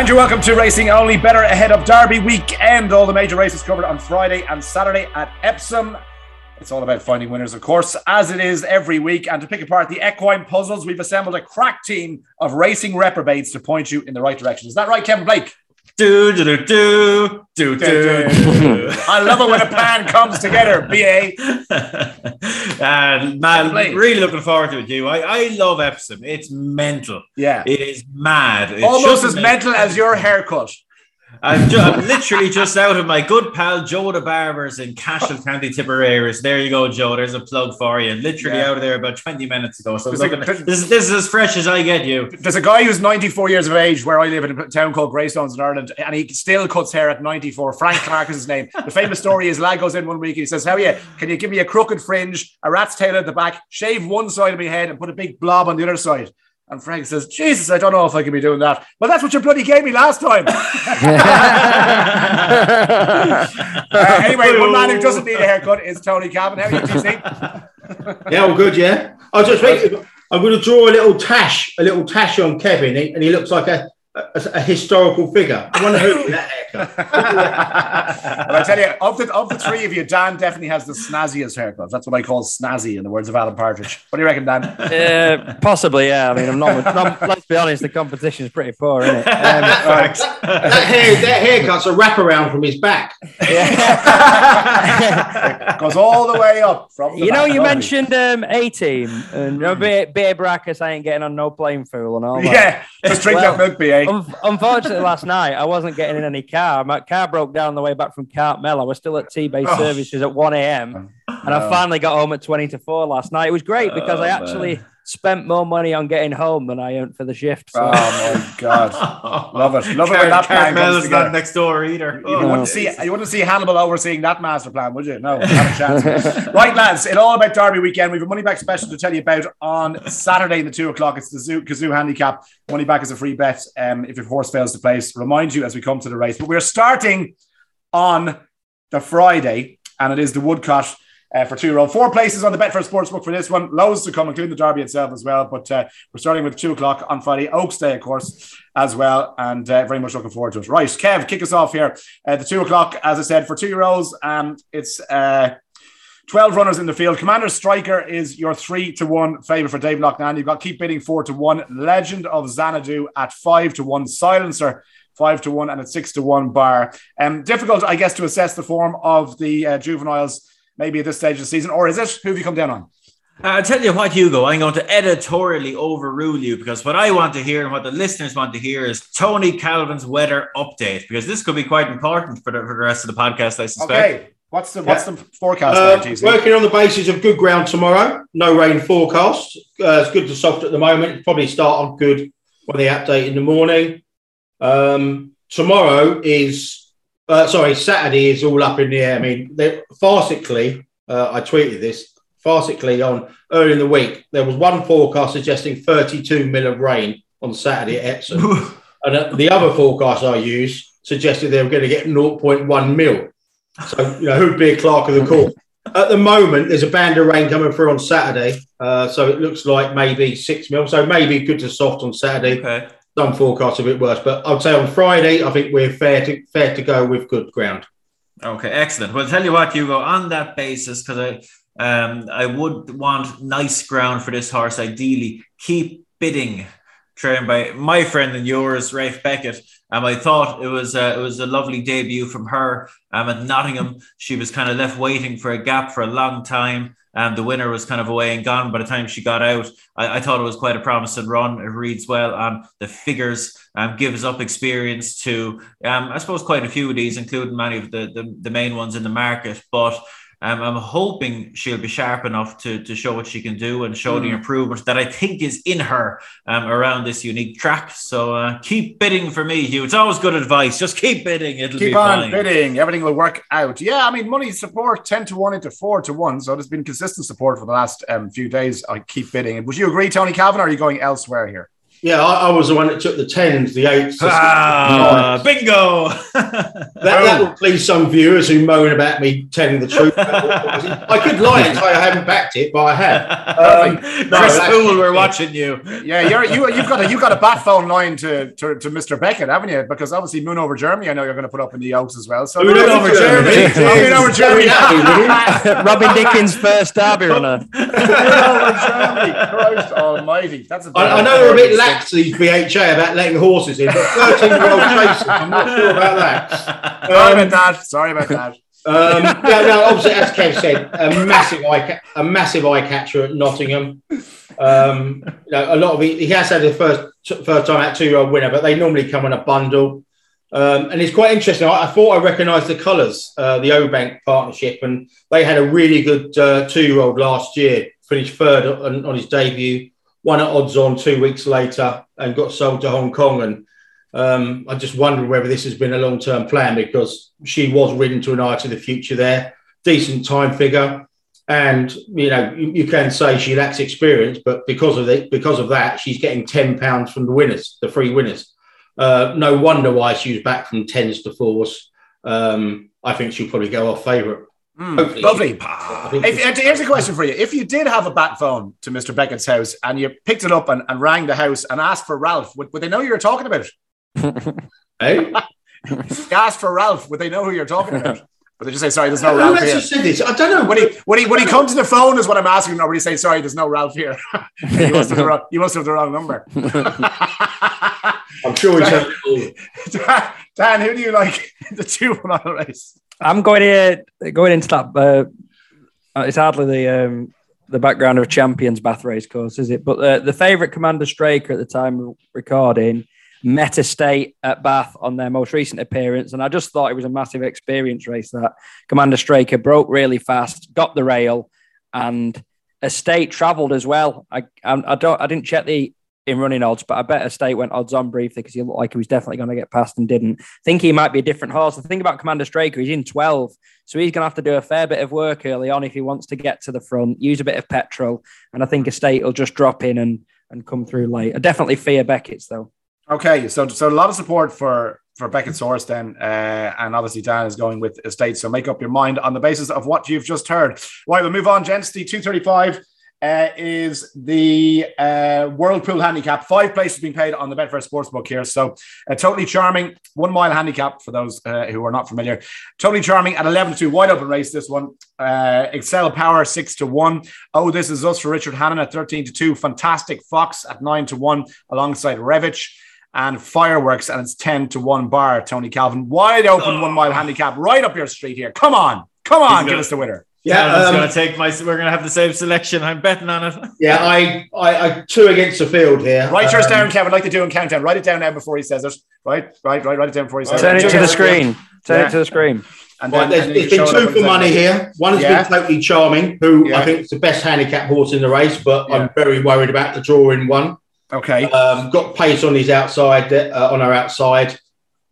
And you're welcome to Racing Only Bettor ahead of Derby weekend. All the major races covered on Friday and Saturday at Epsom. It's all about finding winners, of course, as it is every week. And to pick apart the equine puzzles, we've assembled a crack team of racing reprobates to point you in the right direction. Is that right, Kevin Blake? Do do do do do do. I love it when a plan comes together. BA. and man, really looking forward to it. You, I, I love Epsom. It's mental. Yeah, it is mad. It's Almost as mental as your haircut. I'm, ju- I'm, literally just out of my good pal Joe the Barbers in Cashel County Tipperary. There you go, Joe. There's a plug for you. Literally yeah. out of there about 20 minutes ago. So looking, this, this is as fresh as I get you. There's a guy who's 94 years of age where I live in a town called Greystones in Ireland, and he still cuts hair at 94. Frank Clark is his name. The famous story is lad goes in one week and he says, How are you? Can you give me a crooked fringe, a rat's tail at the back, shave one side of my head, and put a big blob on the other side? And Frank says, Jesus, I don't know if I can be doing that. Well, that's what you bloody gave me last time. uh, anyway, one man who doesn't need a haircut is Tony Calvin. How are you, TC? yeah, all good, yeah. I was just thinking, I'm going to draw a little tash, a little tash on Kevin, and he looks like a a, a, historical figure. I wonder who that haircut. well, I tell you, of the of the three of you, Dan definitely has the snazziest haircut. That's what I call snazzy, in the words of Alan Partridge. What do you reckon, Dan? Uh, possibly, yeah. I mean, I'm not, not. let's be honest, the competition is pretty poor, isn't it? Um, that, hair, that haircut's a wraparound from his back. Yeah. goes all the way up from. you know, you mentioned um, A team and you know, B.A. Baracus ain't getting on no playing fool and all that. Yeah, just drink well, that milk, Un- um, unfortunately, last night I wasn't getting in any car. My car broke down on the way back from Cartmel. I was still at Tebay oh. services at 1 a.m. and I oh. finally got home at 20 to 4 last night. It was great because oh, I actually man spent more money on getting home than I earned for the shift. So. Oh my god, love it, love it when that plan comes together. not next door either. You, you wouldn't see you wouldn't see Hannibal overseeing that master plan, would you? No, not a chance. right, lads, it's all about Derby weekend. We have a money back special to tell you about on Saturday in the two o'clock. It's the Zoo Cazoo handicap. Money back is a free bet. Um, if your horse fails to place, remind you as we come to the race. But we're starting on the Friday, and it is the Woodcote uh, for two row. Four places on the Betfair Sportsbook for this one. Loads to come, including the Derby itself as well. But uh, we're starting with two o'clock on Friday, Oaks Day, of course, as well. And uh, very much looking forward to it. Right, Kev, kick us off here. Uh, the two o'clock, as I said, for two rows. And it's. Uh, 12 runners in the field. Commander Striker is your three to one favorite for Dave Loughnane. You've got keep bidding four to one. Legend of Xanadu at five to one. Silencer five to one and at six to one bar. Um, difficult, I guess, to assess the form of the uh, juveniles maybe at this stage of the season, or is it? Who have you come down on? Uh, I'll tell you what, Hugo, I'm going to editorially overrule you because what I want to hear and what the listeners want to hear is Tony Calvin's weather update because this could be quite important for the, for the rest of the podcast, I suspect. Okay. What's the what's yeah. the forecast? Uh, working on the basis of good ground tomorrow. No rain forecast. Uh, it's good to soft at the moment. Probably start on good when they update in the morning. Um, tomorrow is uh, sorry, Saturday is all up in the air. I mean, farcically, uh, I tweeted this farcically on early in the week. There was one forecast suggesting 32 mil of rain on Saturday at Epsom, and uh, the other forecast I used suggested they were going to get 0.1 mil. So, you know, who'd be a clerk of the court? At the moment, there's a band of rain coming through on Saturday, uh, so it looks like maybe six mil. So maybe good to soft on Saturday. Okay some forecasts a bit worse, but I'd say on Friday, I think we're fair to fair to go with good ground. Okay, excellent. Well, tell you what, Hugo, on that basis, because I um, I would want nice ground for this horse. Ideally, keep bidding, trained by my friend and yours, Rafe Beckett. Um, I thought it was uh, it was a lovely debut from her um, at Nottingham. She was kind of left waiting for a gap for a long time. Um, the winner was kind of away and gone by the time she got out. I, I thought it was quite a promising run. It reads well on the figures, um, gives up experience to, um, I suppose, quite a few of these, including many of the, the, the main ones in the market. But um, I'm hoping she'll be sharp enough to, to show what she can do and show mm. the hmm. improvement that I think is in her um, around this unique track. So uh, keep bidding for me, Hugh. It's always good advice. Just keep bidding. It'll keep on fine. bidding. Everything will work out. Yeah, I mean, money support 10 to 1 into 4 to 1. So there's been consistent support for the last um, few days. I keep bidding. Would you agree, Tony Calvin, or are you going elsewhere here? Yeah, I, I was the one that took the tens, the eights. the Ah, nines. bingo! That, that will please some viewers who moan about me telling the truth. I could lie and say I haven't backed it, but I have. Um, no, Chris Poole, we're watching you. Yeah, you're, you, you've got a you've got a bat phone line to, to, to Mr. Beckett, haven't you? Because obviously Moon over Germany, I know you're going to put up in the Oaks as well. So Moon Moon over over Germany, Germany. Moon over Germany, Robin Dickens' first derby runner. over Germany. Christ Almighty, that's a I, I know they're a bit lax these BHA about letting horses in, but 13 year old chasers, I'm not sure about that. Sorry Um, about that. Sorry about that. Um, no, no, obviously, as Kev said, a massive eye, a massive eye catcher at Nottingham. Um, you know, a lot of he, he has had the first first time at two year old winner, but they normally come in a bundle. Um, and it's quite interesting. I, I thought I recognised the colours, uh, the Obank partnership, and they had a really good uh, two year old last year. Finished third on, on his debut, won at odds on two weeks later, and got sold to Hong Kong. And um, I just wonder whether this has been a long term plan because she was ridden to an eye to the future there. Decent time figure. And you know, you, can say she lacks experience, but because of it, because of that, she's getting ten pounds from the winners, the free winners. Uh, no wonder why she was back from tens to fours. Um, I think she'll probably go off favourite. Mm, Hopefully. lovely. If, here's a question for you: If you did have a bat phone to Mr. Beckett's house and you picked it up and, and rang the house and asked for Ralph, would, would they know you're talking about? Hey? If you asked for Ralph, would they know who you're talking about? Would they just say, "Sorry, there's no Who Ralph here"? said this? I don't know. Would he, would he, would he come to the phone? Is what I'm asking. Or would he say, "Sorry, there's no Ralph here"? you, must have the wrong, you must have the wrong number. I'm sure he's heard. Dan, Dan, who do you like in the two mile race? I'm going to going into that. Uh, it's hardly the um, the background of champions Bath race course, is it? But uh, the favourite Commander Straker at the time of recording met a state at Bath on their most recent appearance, and I just thought it was a massive experience race. That Commander Straker broke really fast, got the rail, and Estate travelled as well. I, I I don't I didn't check the in running odds, but I bet state went odds on briefly because he looked like he was definitely going to get past and didn't. think he might be a different horse. The thing about Commander Straker, he's in 12, so he's going to have to do a fair bit of work early on if he wants to get to the front, use a bit of petrol, and I think a state will just drop in and and come through late. I definitely fear Beckett's though. Okay, so so a lot of support for for Beckett's horse then, uh, and obviously Dan is going with Estate. So make up your mind on the basis of what you've just heard. Right, we'll move on, gents. The two thirty five. Uh, is the uh, Whirlpool handicap. Five places being paid on the Betfair Sportsbook here. So, a totally charming one mile handicap for those uh, who are not familiar. Totally charming at 11 to 2, wide open race. This one. Uh, Excel Power 6 to 1. Oh, this is us for Richard Hannon at 13 to 2. Fantastic Fox at 9 to 1 alongside Revich and Fireworks, and it's 10 to 1 bar, Tony Calvin. Wide open one mile handicap right up your street here. Come on. Come on, give us the winner. Yeah, Yeah, I'm um, going to take my. We're going to have the same selection. I'm betting on it. yeah. I, I, I two against the field here. Write yours Um, down, Kevin, like they do in Countdown. Write it down now before he says it. Right, right, right. Write it down before he says Turn it. it to the screen. Turn Yeah. it to the screen. And Right, then, there's, and then you it's been show it up two for money here. One has Yeah. been totally charming, who Yeah. I think is the best handicap horse in the race, but Yeah. I'm very worried about the drawing one. Okay. Um, got pace on his outside, uh, on her outside,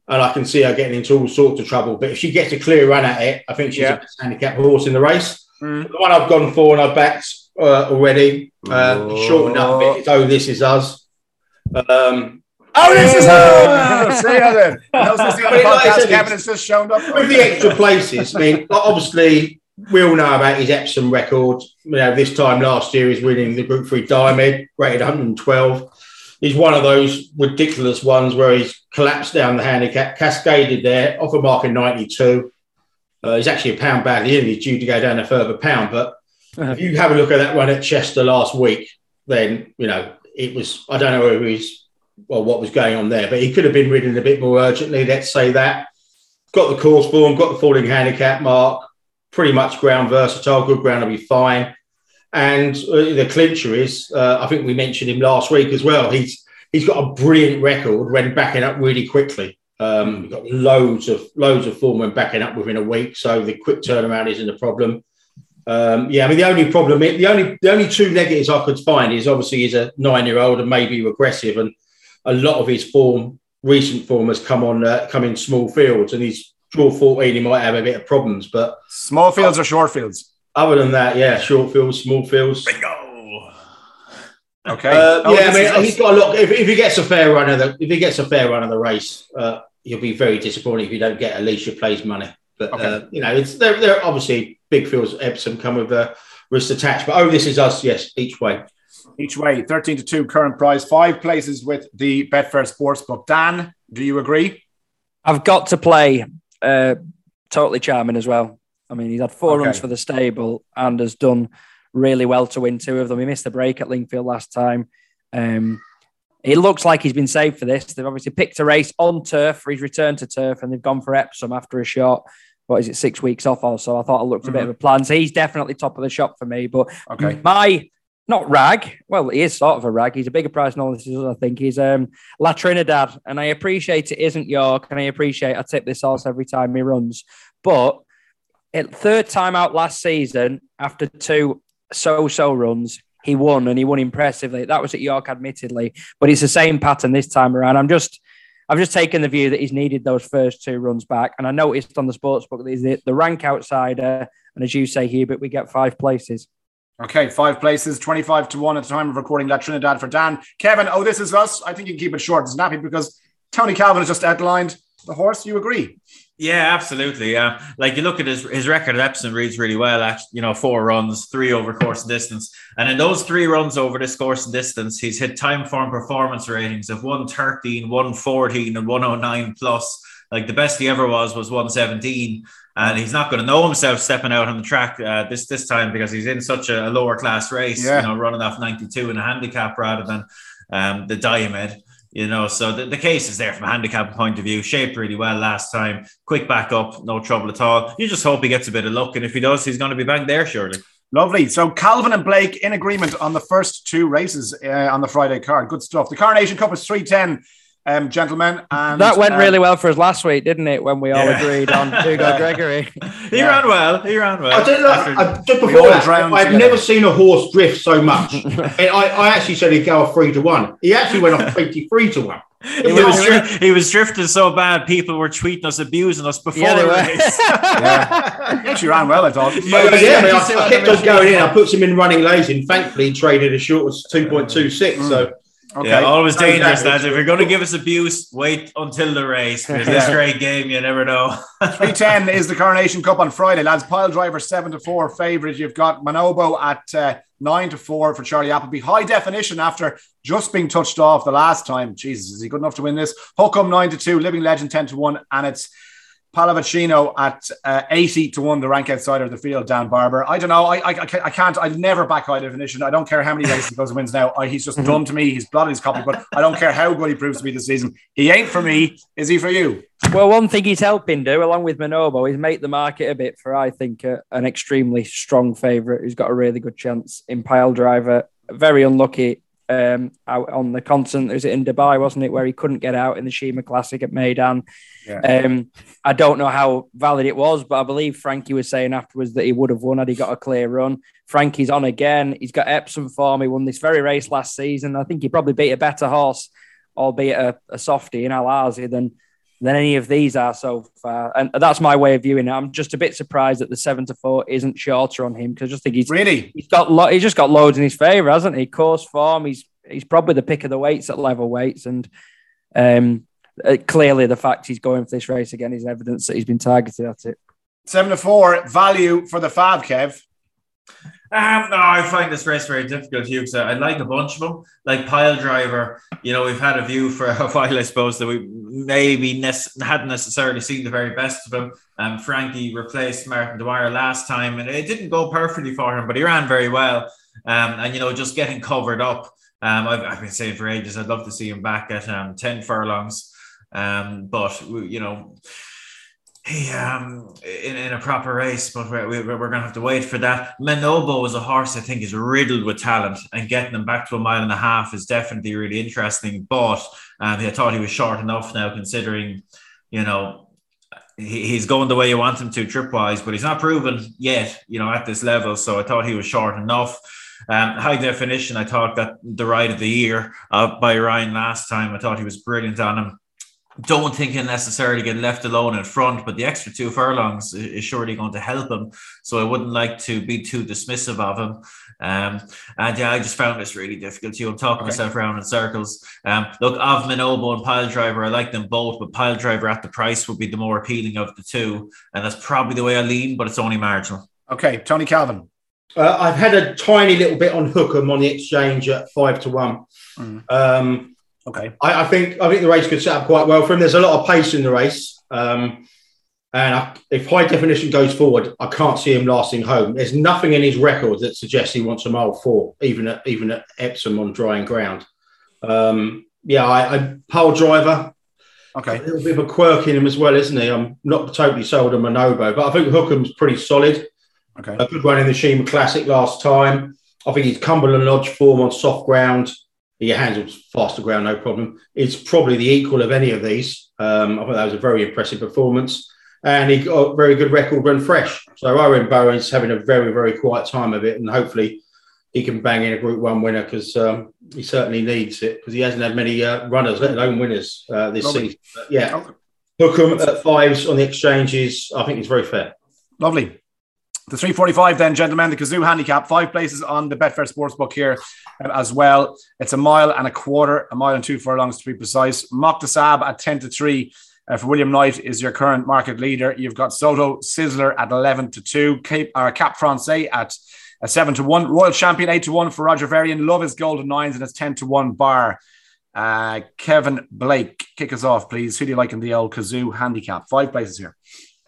and I can see her getting into all sorts of trouble. But if she gets a clear run at it, I think she's Yeah. the best handicap horse in the race. Mm. The one I've gone for and I've backed uh, already, uh, shortened up a bit. It's, oh, this is us. Um, Oh, this is oh, see how then. I was listening on the But like I podcast. said, Kevin has just shown up. with the extra places, I mean, obviously, we all know about his Epsom record. You know, this time last year, he's winning the Group 3 Diomed, rated 112. He's one of those ridiculous ones where he's collapsed down the handicap, cascaded there, off a mark in 92. Uh, he's actually a pound badly in. He's due to go down a further pound. But if you have a look at that one at Chester last week, then, you know, it was, I don't know whether he's, well, what was going on there, but he could have been ridden a bit more urgently, let's say that. Got the course form, got the falling handicap mark, pretty much ground versatile, good ground will be fine. And uh, the clincher is, uh, I think we mentioned him last week as well. He's he's got a brilliant record when backing up really quickly. Um, he's got loads of loads of form when backing up within a week, so the quick turnaround isn't a problem. Um, yeah, I mean the only problem, the only the only two negatives I could find is obviously he's a nine year old and maybe regressive, and a lot of his form, recent form, has come on uh, come in small fields, and he's draw fourteen, he might have a bit of problems, but Small fields or short fields? Other than that, yeah, short fields, small fields. Bingo. Okay. Uh, Oh, yeah, I mean, he's got a lot. If, if he gets a fair run of the, if he gets a fair run of the race, uh, he'll be very disappointed if you don't get Alicia plays money. But Okay. uh, you know, it's they're, they're obviously big fields. Epsom come with a risk attached. But oh, this is us. Yes, each way. Each way, 13 to 2 current price, five places with the Betfair Sportsbook. Dan, do you agree? I've got to play uh, Totally Charming as well. I mean, he's had four Okay. runs for the stable and has done really well to win two of them. He missed the break at Lingfield last time. Um, it looks like he's been saved for this. They've obviously picked a race on turf for his return to turf, and they've gone for Epsom after a short. What is it, six weeks off or so? I thought it looked a bit of a plan. So he's definitely top of the shop for me. But Okay. my not rag. Well, he is sort of a rag. He's a bigger price than all this is. I think he's um La Trinidad, and I appreciate it isn't York, and I appreciate I tip this horse every time he runs. But it, third time out last season after two so-so runs, he won and he won impressively. That was at York, admittedly, but it's the same pattern this time around. I'm just. I've just taken the view that he's needed those first two runs back. And I noticed on the sports book that he's the, the rank outsider. And as you say, Hubert, we get five places. Okay, five places, 25 to 1 at the time of recording La Trinidad for Dan. Kevin, oh, this is us. I think you can keep it short and snappy because Tony Calvin has just outlined the horse. You agree? Yeah, absolutely. Like you look at his his record at Epsom reads really well. At you know, four runs, three over course and distance, and in those three runs over this course and distance, he's hit time form performance ratings of 113, 114, and 109 plus. Like the best he ever was was 117, and he's not going to know himself stepping out on the track uh, this this time because he's in such a, a lower class race. Yeah. You know, running off 92 in a handicap rather than um, the Diomed. You know, so the, the case is there from a handicap point of view. Shaped really well last time. Quick back up, no trouble at all. You just hope he gets a bit of luck, and if he does, he's going to be back there surely. Lovely. So Calvin and Blake in agreement on the first two races uh, on the Friday card. Good stuff. The Coronation Cup is 310, um, gentlemen. And that went uh, really well for us last week, didn't it? When we all Yeah. agreed on Hugo Gregory. He Yeah. ran well. He ran well. I don't know. I, just before that, I've together. never seen a horse drift so much. And I, I actually said he'd go off three to one. He actually went off twenty-three to one. he, was dri- he was drifting so bad, people were tweeting us, abusing us before Yeah, the race. Yeah. He actually ran well, I thought. But, Yeah, yeah, I, mean, I, I kept I on going in. I put him in running lazy, and thankfully he traded as short as two point two six. So Okay. Yeah, always dangerous, lads. If you're going to give us abuse, wait until the race because this great game, you never know. 310 is the Coronation Cup on Friday, lads. Pyledriver 7 to 4 favourite. You've got Manobo at uh, 9 to 4 for Charlie Appleby. High definition after just being touched off the last time. Jesus, is he good enough to win this? Hukum 9 to 2, Living Legend 10 to 1, and it's Palavecino at uh, 80 to 1, the rank outsider of the field, Dan Barber. I don't know. I, I, I can't- I never back high definition. I don't care how many races he goes and wins now. I, he's just dumb to me. He's blotted his copy, but I don't care how good he proves to be this season. He ain't for me. Is he for you? well, one thing he's helping do, along with Manobo, is make the market a bit for, I think, uh, an extremely strong favourite who's got a really good chance in Pyledriver. Very unlucky um, out on the continent. Was it in Dubai, wasn't it, where he couldn't get out in the Sheema Classic at Meydan? Yeah. Um, I don't know how valid it was, but I believe Frankie was saying afterwards that he would have won had he got a clear run. Frankie's on again. He's got Epsom form. He won this very race last season. I think he probably beat a better horse, albeit a, a softie in Al Aasy than than any of these are so far. And that's my way of viewing it. I'm just a bit surprised that the seven to four isn't shorter on him because I just think he's Really? he's got lo- he's just got loads in his favour, hasn't he? Course form. He's he's probably the pick of the weights at level weights, and um, uh, clearly the fact he's going for this race again is evidence that he's been targeted at it. Seven to four value for the Fab, Kev. Um, no, I find this race very difficult, Hugh. 'cause I like a bunch of them. Like Pyledriver, you know, we've had a view for a while, I suppose, that we maybe nec- hadn't necessarily seen the very best of him. Um, Frankie replaced Martin Dwyer last time, and it didn't go perfectly for him, but he ran very well. Um, and you know, just getting covered up. Um, I've, I've been saying for ages, I'd love to see him back at um, ten furlongs. Um, but you know, he um in, in a proper race, but we're, we're, we're to have to wait for that. Manobo is a horse I think is riddled with talent, and getting him back to a mile and a half is definitely really interesting. But um, I thought he was short enough now, considering you know he, he's going the way you want him to trip wise, but he's not proven yet, you know, at this level. So I thought he was short enough. Um, high definition, I thought that the ride of the year uh, by Ryan last time, I thought he was brilliant on him don't think he'll necessarily get left alone in front, but the extra two furlongs is surely going to help him. So I wouldn't like to be too dismissive of him. Um, and yeah, I just found this really difficult. You know, talking Okay. myself around in circles. Um, look, of Manobo and Pyledriver, I like them both, but Pyledriver at the price would be the more appealing of the two, and that's probably the way I lean, but it's only marginal. Okay, Tony Calvin. Uh, I've had a tiny little bit on Hukum on the exchange at five to one. Mm. Um, Okay. I, I think I think the race could set up quite well for him. There's a lot of pace in the race, um, and I, if high definition goes forward, I can't see him lasting home. There's nothing in his record that suggests he wants a mile four, even at even at Epsom on drying ground. Um, yeah, I, I pole driver. Okay. A little bit of a quirk in him as well, isn't he? I'm not totally sold on Manobo, but I think Hukum's pretty solid. Okay. A good run in the Sheema Classic last time. I think his Cumberland Lodge form on soft ground, he handles faster ground, no problem. It's probably the equal of any of these. Um, I thought that was a very impressive performance. And he got a very good record run fresh. So Owen Bowen's having a very, very quiet time of it. And hopefully he can bang in a Group 1 winner because um, he certainly needs it because he hasn't had many uh, runners, let alone winners uh, this Lovely. season. But yeah, Okay. Hukum at fives on the exchanges, I think it's very fair. Lovely. The 345 then, gentlemen, the Cazoo handicap, five places on the Betfair Sportsbook here um, as well. It's a mile and a quarter, a mile and two furlongs to be precise. Mock the Sab at 10 to 3 uh, for William Knight is your current market leader. You've got Soto Sizzler at 11 to 2, Cape, or Cap Francais at a 7 to 1, Royal Champion 8 to 1 for Roger Varian. Love is Golden Nines and it's 10 to 1 bar. Uh, Kevin Blake, kick us off, please. Who do you like in the old Cazoo handicap? Five places here.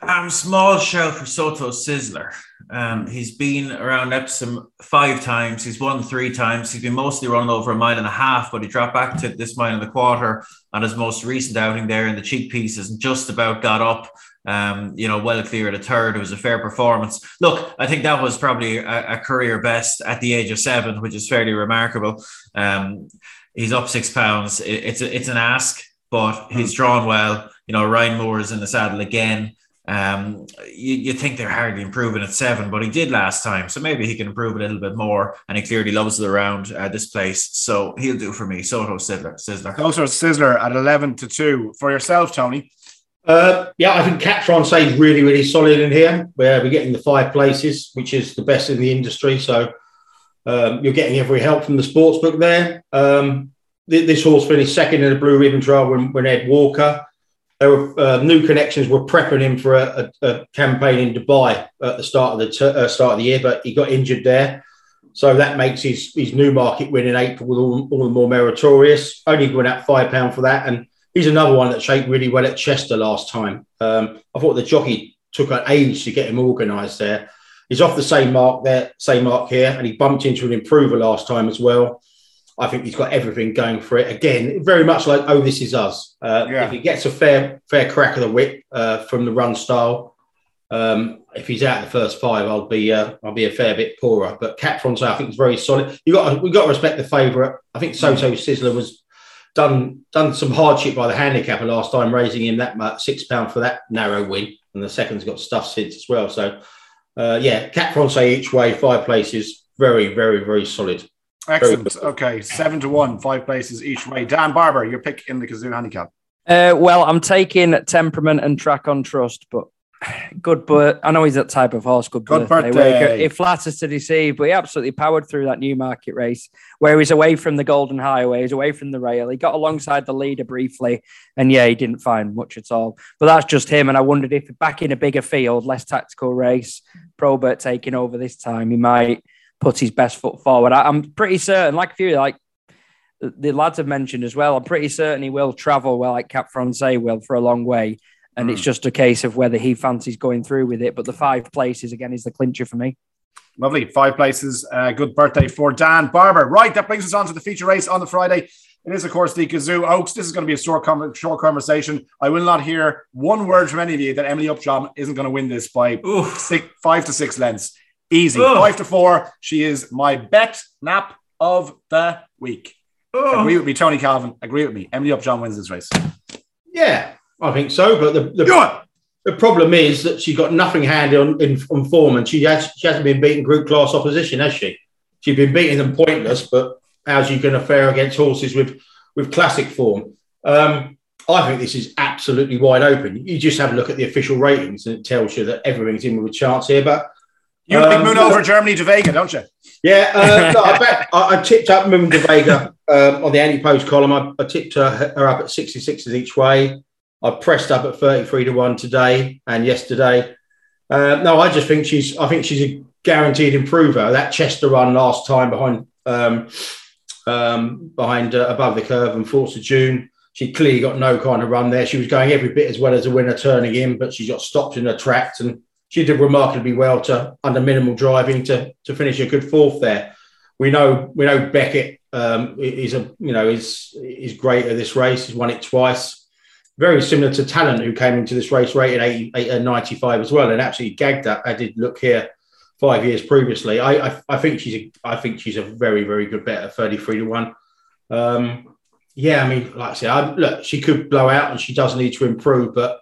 Um, small shout for Soto Sizzler. Um, he's been around Epsom five times. He's won three times. He's been mostly run over a mile and a half, but he dropped back to this mile and a quarter on his most recent outing there in the cheek pieces and just about got up. Um, you know, well clear at a third. It was a fair performance. Look, I think that was probably a, a career best at the age of seven, which is fairly remarkable. Um, he's up six pounds. It- it's a, it's an ask, but he's drawn well. You know, Ryan Moore is in the saddle again. Um, you, you think they're hardly improving at seven, but he did last time, so maybe he can improve a little bit more. And he clearly loves the round uh, this place, so he'll do for me. Soto Sizzler, Sizzler. Closer Sizzler at 11 to 2. For yourself, Tony. Uh, yeah, I think Cap Francais is really, really solid in here. Where we're getting the five places, which is the best in the industry. So um, you're getting every help from the sports book there. Um, th- this horse finished second in the Blue Ribbon Trial when, when Ed Walker. There were uh, new connections were prepping him for a, a, a campaign in Dubai at the start of the uh, start of the year, but he got injured there. So that makes his, his Newmarket win in April all, all the more meritorious. Only going out five pound for that, and he's another one that shaped really well at Chester last time. Um, I thought the jockey took an age to get him organised there. He's off the same mark there, same mark here, and he bumped into an improver last time as well. I think he's got everything going for it. Again, very much like oh, this is us. Uh, Yeah. If he gets a fair fair crack of the whip uh, from the run style, um, if he's out the first five, I'll be uh, I'll be a fair bit poorer. But Cat Frontier, I think is very solid. You got we got to respect the favourite. I think Soto Sizzler was done done some hardship by the handicapper last time, raising him that much six pound for that narrow win, and the second's got stuff since as well. So uh, yeah, Cap Francais each way, five places, very very very solid. Excellent. Okay, seven to one, five places each way. Dan Barber, your pick in the Cazoo handicap. Uh, well, I'm taking temperament and track on trust, but good. But I know he's that type of horse. Good, Good birthday. birthday. He- It flatters to deceive, but he absolutely powered through that Newmarket race where he's away from the Golden Highway, he's away from the rail. He got alongside the leader briefly, and yeah, he didn't find much at all. But that's just him. And I wondered if back in a bigger field, less tactical race, Probert taking over this time, he might put his best foot forward. I, I'm pretty certain, like a few, like the- the lads have mentioned as well, I'm pretty certain he will travel well, like Cap Francais will, for a long way. And it's just a case of whether he fancies going through with it. But the five places again is the clincher for me. Lovely. Five places. Uh, good birthday for Dan Barber. Right, that brings us on to the feature race on the Friday. It is, of course, the Cazoo Oaks. This is going to be a short, com- short conversation. I will not hear one word from any of you that Emily Upjohn isn't going to win this by six, five to six lengths. Easy. Ugh. Five to four. She is my bet nap of the week. Oh. Agree with me, Tony Calvin. Agree with me. Emily Upjohn wins this race. Yeah, I think so. But the, the, the problem is that she's got nothing handy on, in, on form, and she has she hasn't been beating group class opposition, has she? She's been beating them pointless, but how's she going to fare against horses with with classic form? Um, I think this is absolutely wide open. You just have a look at the official ratings, and it tells you that everything's in with a chance here. But You um, think Moon over Germany to Vega, don't you? Yeah, uh, no, I, bet, I, I, tipped up Moon de Vega um, on the anti-post column. I, I tipped her, her, up at 66s each way. I pressed up at 33 to 1 today and yesterday. Uh, no, I just think she's I think she's a guaranteed improver. That Chester run last time behind um, um, behind uh, above the curve and Force of June. She clearly got no kind of run there. She was going every bit as well as a winner turning in, but she got stopped in her tracks and she did remarkably well to under minimal driving to to finish a good fourth there. We know we know Beckett um, is a you know is is great at this race. He's won it twice. Very similar to Talent, who came into this race rated 80, 80, 95 as well, and absolutely gagged that. I did look here five years previously. I, I, I think she's a I think she's a very very good bet at 33 to one. Um, yeah, I mean, like I said, I, look, she could blow out and she does need to improve, but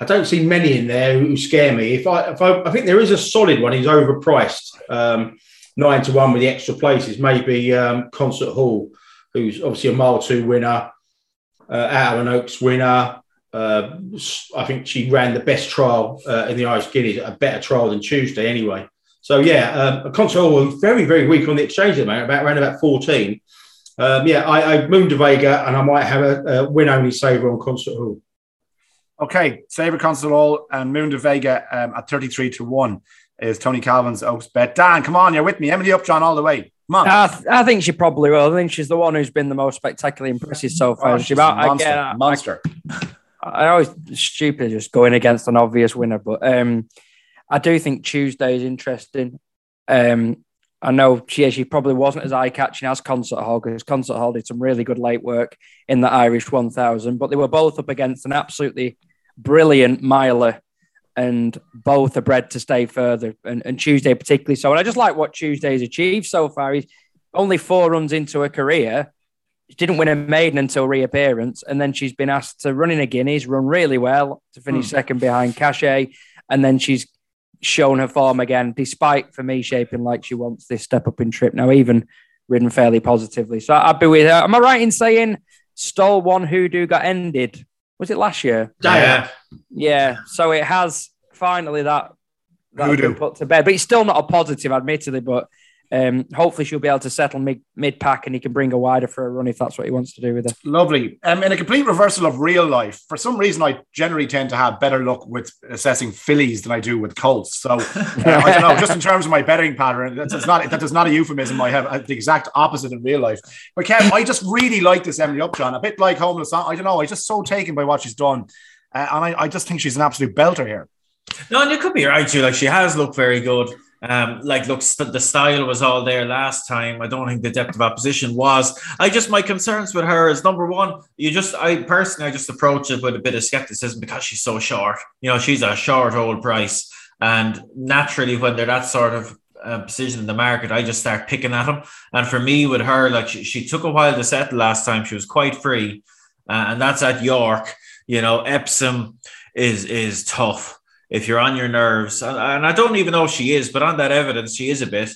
I don't see many in there who scare me. If I, if I, I think there is a solid one. He's overpriced, um, nine to one with the extra places. Maybe um, Concert Hall, who's obviously a mile two winner, uh, Allen Oaks winner. Uh, I think she ran the best trial uh, in the Irish Guineas, a better trial than Tuesday anyway. So yeah, um, Concert Hall very very weak on the exchange at the moment, about around about fourteen. Um, yeah, I, I mooned Vega, and I might have a, a win only saver on Concert Hall. Okay, Sabre Constable and Moon de Vega um, at 33 to 1 is Tony Calvin's Oaks bet. Dan, come on, you're with me. Emily Upjohn all the way. Come on. I, th- I, think she probably will. I think she's the one who's been the most spectacularly impressive so far. Oh, she's she, a monster. I, monster. I, I always stupid just going against an obvious winner, but um, I do think Tuesday is interesting. Um, I know she, she probably wasn't as eye catching as Concert Hall because Concert Hall did some really good late work in the Irish 1000, but they were both up against an absolutely brilliant miler, and both are bred to stay further, and, and Tuesday particularly so. And I just like what Tuesday's achieved so far. He's only four runs into a career. She didn't win a maiden until reappearance, and then she's been asked to run in a Guineas, run really well to finish hmm. second behind Cachet, and then she's shown her form again, despite for me shaping like she wants this step up in trip now, even ridden fairly positively. So I'd be with her. Am I right in saying stole one hoodoo got ended? Was it last year? Yeah. Yeah. So it has finally that that been put to bed, but it's still not a positive, admittedly. But um, hopefully she'll be able to settle mid, mid pack and he can bring a wider for a run if that's what he wants to do with it. Lovely. Um, in a complete reversal of real life, for some reason, I generally tend to have better luck with assessing fillies than I do with colts. So uh, I don't know, just in terms of my betting pattern, that's, not that is not a euphemism. I have uh, the exact opposite in real life. But Kev, I just really like this Emily Upjohn, a bit like Homeless. I don't know, I'm just so taken by what she's done. Uh, and I, I just think she's an absolute belter here. No, and you could be right too. Like she has looked very good. Um, like, looks the style was all there last time. I don't think the depth of opposition was. I just my concerns with her is number one, you just I personally I just approach it with a bit of skepticism because she's so short. You know, she's a short old price, and naturally when they're that sort of uh, position in the market, I just start picking at them. And for me, with her, like she, she took a while to settle last time. She was quite free, uh, and that's at York. You know, Epsom is is tough if you're on your nerves, and, I don't even know if she is, but on that evidence, she is a bit.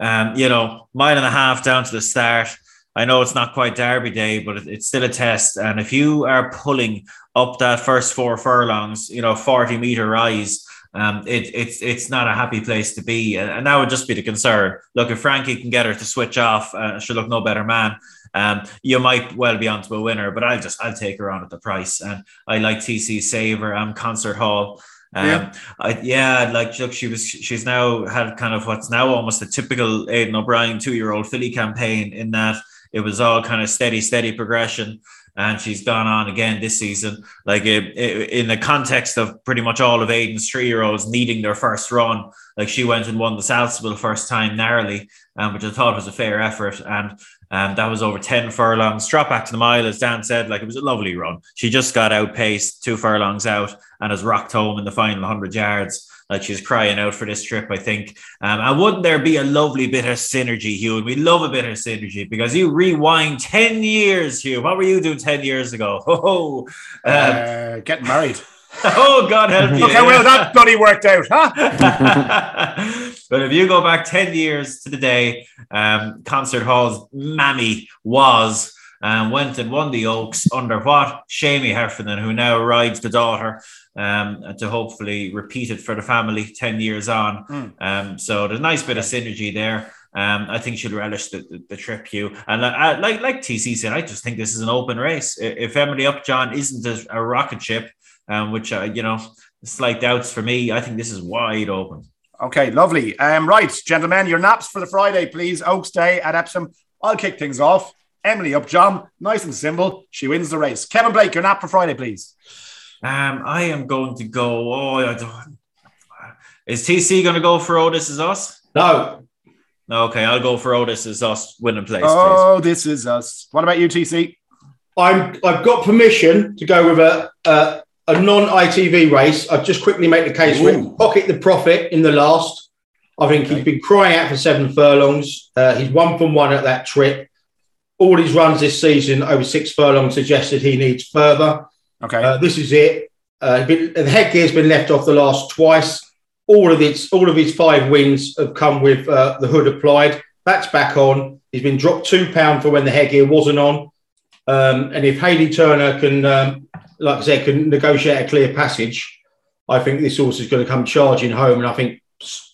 Um, you know, mile and a half down to the start. I know it's not quite Derby Day, but it's still a test. And if you are pulling up that first four furlongs, you know, 40 meter rise, um, it, it's it's not a happy place to be, and, that would just be the concern. Look, if Frankie can get her to switch off, uh, she'll look no better man. Um, you might well be onto a winner, but I'll just I'll take her on at the price, and I like TC Saver and Concert Hall. Um, yeah. I, yeah, like look, she was she's now had kind of what's now almost a typical Aidan O'Brien two year old filly campaign in that it was all kind of steady, steady progression. And she's gone on again this season, like it, it, in the context of pretty much all of Aidan's three year olds needing their first run. Like she went and won the Salzburg first time narrowly, um, which I thought was a fair effort. And um, that was over 10 furlongs. Drop back to the mile, as Dan said, like it was a lovely run. She just got outpaced two furlongs out and has rocked home in the final 100 yards. Like she's crying out for this trip, I think. Um, and wouldn't there be a lovely bit of synergy, Hugh? And we love a bit of synergy because you rewind 10 years, Hugh. What were you doing 10 years ago? Oh, um, uh, getting married. oh, God help you. Okay, well, that bloody worked out, huh? but if you go back 10 years to the day, um, Concert Hall's mammy was and went and won the Oaks under what? Seamie Heffernan, who now rides the daughter um, to hopefully repeat it for the family 10 years on. Mm. Um, so there's a nice bit of synergy there. Um, I think she'll relish the, the, the trip, Hugh. And uh, like like TC said, I just think this is an open race. If Emily Upjohn isn't a, a rocket ship, um, which, uh, you know, slight doubts for me, I think this is wide open. Okay, lovely. Um, right, gentlemen, your naps for the Friday, please. Oaks Day at Epsom. I'll kick things off. Emily Upjohn, nice and simple. She wins the race. Kevin Blake, your nap for Friday, please. Um, I am going to go. Oh, I don't. Is TC going to go for Otis is us? No. Okay, I'll go for Otis is us winning place. Oh, please. this is us. What about you, TC? I'm. I've got permission to go with a a, a non ITV race. I've just quickly make the case for Pocket the Profit in the last. I think okay. he's been crying out for seven furlongs. Uh, he's one from one at that trip. All his runs this season over six furlongs suggested he needs further. Okay. Uh, this is it. Uh, been, the headgear's been left off the last twice. All of its all of his five wins have come with uh, the hood applied. That's back on. He's been dropped two pound for when the headgear wasn't on. Um, and if Hayley Turner can, um, like I said, can negotiate a clear passage, I think this horse is going to come charging home. And I think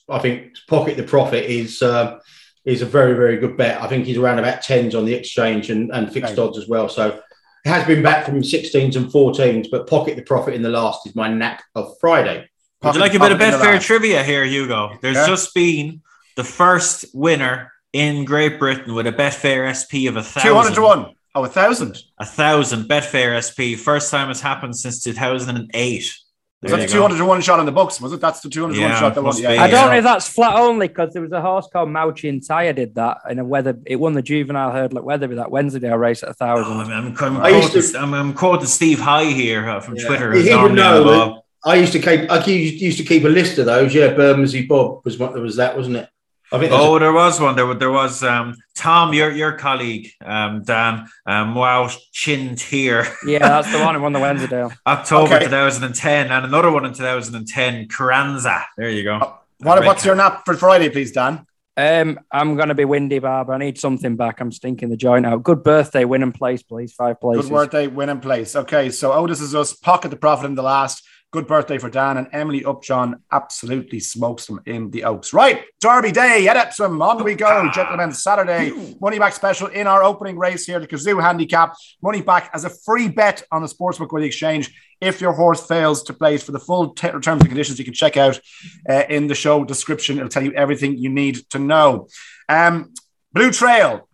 I think Pocket the Profit is uh, is a very very good bet. I think he's around about tens on the exchange and, and fixed odds as well. So it has been back from 16s and 14s, but pocket the profit in the last is my knack of Friday. Would you like a bit of Betfair trivia here, Hugo? There's yeah. just been the first winner in Great Britain with a Betfair SP of a thousand. 200 to 1. Oh, a thousand. A thousand Betfair SP. First time it's happened since 2008. Was that the 201 shot on the books? Was it? That's the 201 yeah, shot. That was, yeah, I don't know if that's flat only because there was a horse called Mauchi and Tyre did that in a weather. It won the juvenile hurdle at Wetherby that Wednesday I race at a thousand. Oh, I'm, I'm, I'm, quoting, I'm, I'm quoting Steve High here uh, from yeah. Twitter. He would know. I used to keep. I used to keep a list of those. Yeah, Bermondsey Bob was what there was. That wasn't it? I think oh, there was one. There, there was um, Tom, your your colleague, um, Dan, um, wow, chin here. yeah, that's the one who won the Wednesday. October okay. 2010, and another one in 2010, Carranza. There you go. Uh, what, what's your nap for Friday, please, Dan? Um, I'm going to be windy, Barber. I need something back. I'm stinking the joint out. Good birthday, win and place, please. Five places. Good birthday, win and place. Okay, so Otis is us. Pocket the profit in the last. Good birthday for Dan and Emily Upjohn absolutely smokes them in the Oaks. Right, Derby Day at Epsom. On we go, gentlemen. Saturday money back special in our opening race here, the Cazoo Handicap. Money back as a free bet on the Sportsbook with the exchange. If your horse fails to place for the full t- terms and conditions, you can check out uh, in the show description. It'll tell you everything you need to know. Um, Blue Trail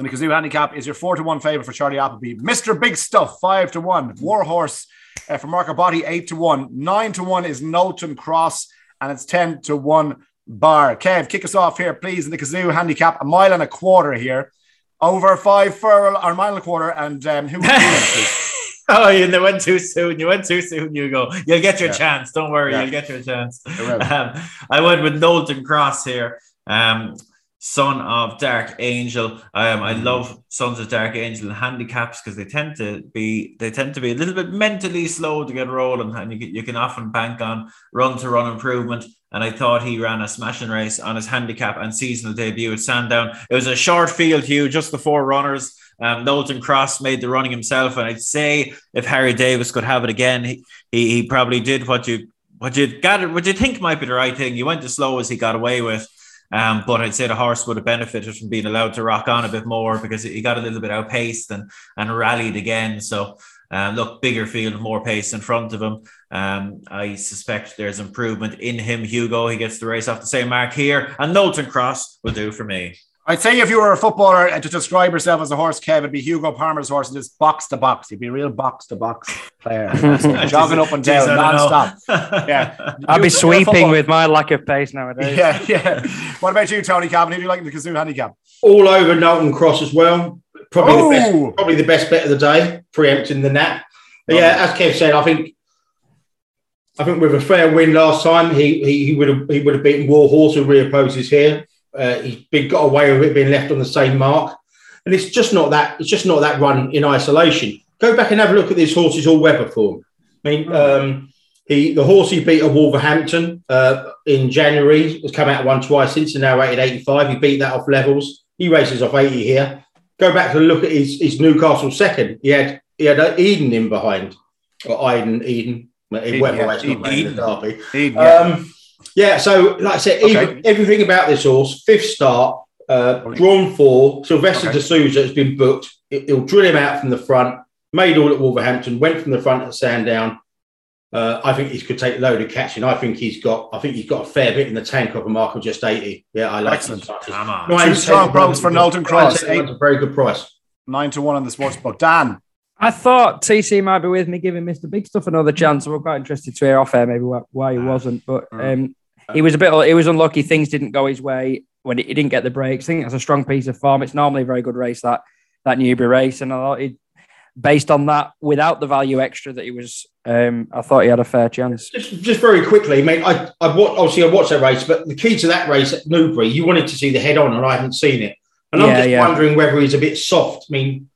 and the Cazoo Handicap is your four to one favorite for Charlie Appleby. Mr. Big Stuff, five to one. Warhorse uh, for Marco Botti, 8 to 1. 9 to 1 is Knowlton Cross, and it's 10 to 1 bar. Kev, kick us off here, please, in the Cazoo handicap, a mile and a quarter here. Over five furlong, or mile and a quarter, and um, who Oh, you went too soon. You went too soon. You go. You'll get your yeah. chance. Don't worry. Yeah. You'll get your chance. Um, I went with Knowlton Cross here. Um, son of Dark Angel. Um, I love Sons of Dark Angel and handicaps because they tend to be they tend to be a little bit mentally slow to get rolling, and you, you can often bank on run to run improvement. And I thought he ran a smashing race on his handicap and seasonal debut at Sandown. It was a short field, Hugh, just the four runners. Um, Knowlton Cross made the running himself, and I'd say if Harry Davies could have it again, he, he, he probably did what you what you got what you think might be the right thing. You went as slow as he got away with. Um, but I'd say the horse would have benefited from being allowed to rock on a bit more because he got a little bit outpaced and and rallied again. So uh, look, bigger field, more pace in front of him. Um, I suspect there's improvement in him. Hugo, he gets the race off the same mark here, and Knowlton Cross will do for me. I'd say if you were a footballer and to describe yourself as a horse, Kev, it'd be Hugo Palmer's horse and just box to box. You'd be a real box to box player, jogging up and down non-stop. yeah, I'd be sweeping with my lack of pace nowadays. Yeah, yeah. What about you, Tony Calvin? Who do you like in the Cazoo handicap? All over Knowlton Cross as well. Probably the best. Probably the best bet of the day, preempting the nap. But yeah, as Kev said, I think I think with a fair win last time, he he, he would have he would have beaten Warhorse who reopposes here. Uh, he's been got away with it being left on the same mark, and it's just not that. It's just not that run in isolation. Go back and have a look at this horse's all-weather form. I mean, um, he the horse he beat at Wolverhampton uh, in January has come out one twice since, and now rated 85. He beat that off levels. He races off 80 here. go back to look at his, his Newcastle second. He had he had Eden in behind, or Eden, Eden, Eden, yeah, Eden, Eden. Eden. Um, yeah, so like I said, Okay. even, everything about this horse, fifth start, uh, drawn four, Silvestre Okay. de Sousa has been booked. It, will drill him out from the front, made all at Wolverhampton, went from the front at Sandown. Uh, I think he could take a load of catching. I think he's got. I think he's got a fair bit in the tank of a mark of just eighty. Yeah, I like Excellent. him. Come on. Nine Two strong ten for one- Knowlton Cross. ten one's a very good price. Nine to one on the sports book. Dan, I thought TC might be with me giving Mr. Big Stuff another chance. So we're quite interested to hear off air maybe why, why he wasn't. But um, he was a bit, he was unlucky. Things didn't go his way when he, he didn't get the breaks. I think that's a strong piece of form. It's normally a very good race, that that Newbury race. And I thought he, based on that, without the value extra that he was, um, I thought he had a fair chance. Just, just very quickly, mate. I, I wa- obviously I watched that race, but the key to that race at Newbury, you wanted to see the head on, and I haven't seen it. And I'm Yeah, just yeah. wondering whether he's a bit soft. I mean,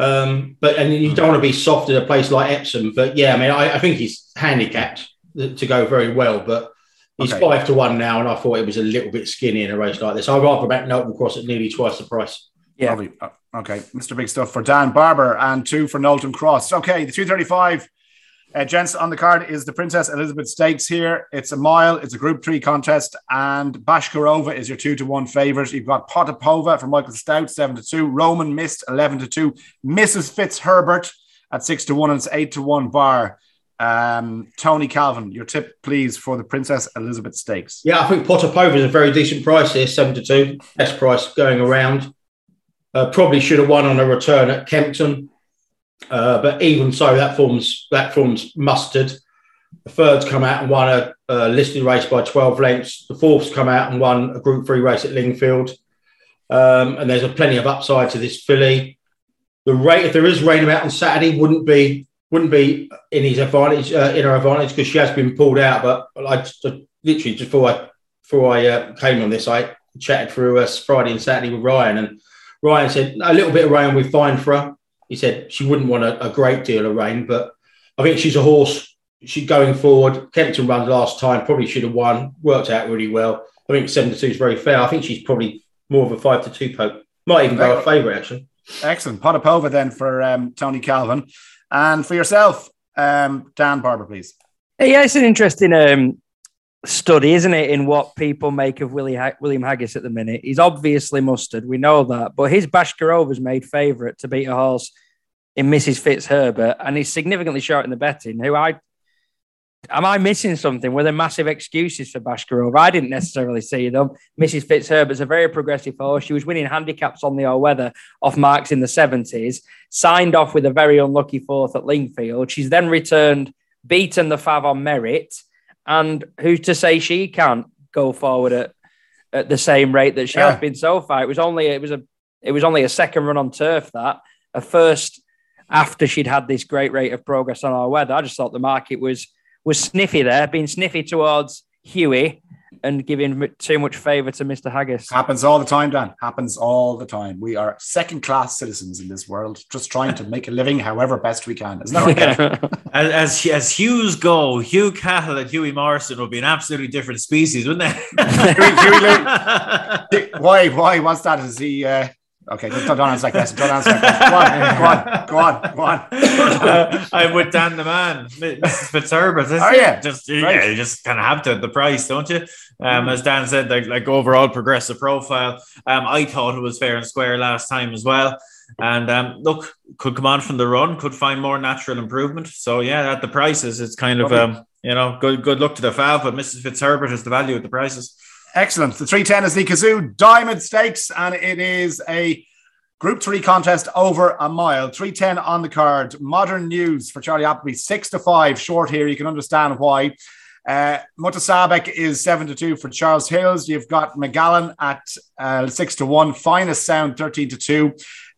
um, but and you don't want to be soft at a place like Epsom. But yeah, I mean, I, I think he's handicapped to go very well, but. He's Okay. five to one now, and I thought it was a little bit skinny in a race like this. I'd rather back Knowlton Cross at nearly twice the price. Yeah. Lovely. Uh, Okay, Mr. Big Stuff for Dan Barber and two for Knowlton Cross. Okay, the 235 uh, gents on the card is the Princess Elizabeth Stakes here. It's a mile, it's a Group 3 contest, and Bashkirova is your 2 to 1 favourite. You've got Potapova for Michael Stoute, 7 to 2. Roman Mist, 11 to 2. Mrs. Fitzherbert at 6 to 1, and it's 8 to 1 bar. Um, Tony Calvin, your tip, please, for the Princess Elizabeth Stakes. Yeah, I think Potapova is a very decent price here, seven to two, best price going around. Uh, probably should have won on a return at Kempton, uh, but even so, that forms that forms mustard. The third's come out and won a, a listed race by twelve lengths. The fourth's come out and won a Group Three race at Lingfield, um, and there's a plenty of upside to this filly. The rate, if there is rain about on Saturday, wouldn't be wouldn't be in his advantage, uh, in her advantage, because she has been pulled out. But I just, literally just before I before I uh, came on this, I chatted through us Friday and Saturday with Ryan, and Ryan said a little bit of rain we fine for her. He said she wouldn't want a, a great deal of rain, but I think she's a horse. She going forward. Kempton run last time, probably should have won. Worked out really well. I think seven to two is very fair. I think she's probably more of a five to two poke. Might even go a favourite actually. Excellent. Potapova then for um, Tony Calvin. And for yourself, um, Dan Barber, please. Yeah, it's an interesting um, study, isn't it, in what people make of Willie ha- William Haggas at the minute. He's obviously mustard, we know that, but his Bashkirova's made favourite to beat a horse in Mrs. Fitzherbert, and he's significantly short in the betting. Who I am I missing something? Were there massive excuses for Bashkarova? I didn't necessarily see them. Mrs. Fitzherbert's a very progressive horse. She was winning handicaps on the all weather off marks in the 70s, signed off with a very unlucky fourth at Lingfield. She's then returned, beaten the Fav on merit. And who's to say she can't go forward at, at the same rate that she Yeah. has been so far? It was only it was a it was only a second run on turf that a first after she'd had this great rate of progress on our weather. I just thought the market was was sniffy there, being sniffy towards Huey and giving too much favour to Mr. Haggas. Happens all the time, Dan. Happens all the time. We are second class citizens in this world, just trying to make a living however best we can. Isn't that right? As, as as Hughes go, Hugh Cahill and Huey Morrison would be an absolutely different species, wouldn't they? Huey- Huey why? Why? What's that? Is he? Uh, okay, don't, don't answer that question. Don't answer that question. Go on, go on, go on, go on. I'm with Dan the man, Mrs. Fitzherbert. Are it. you? Just Right. yeah, you just kind of have to the price, don't you? Um, as Dan said, like, like overall progressive profile. Um, I thought it was fair and square last time as well. And um, look, could come on from the run, could find more natural improvement. So yeah, at the prices, it's kind of um, you know, good good luck to the Fav, but Mrs. Fitzherbert is the value at the prices. Excellent. The 310 is the Cazoo Diamond Stakes, and it is a Group 3 contest over a mile. 310 on the card. Modern news for Charlie Appleby. Six to five short here. You can understand why. Uh, Mutasaabeq is seven to two for Charles Hills. You've got Megallan at uh, six to one. Finest Sound 13 to two.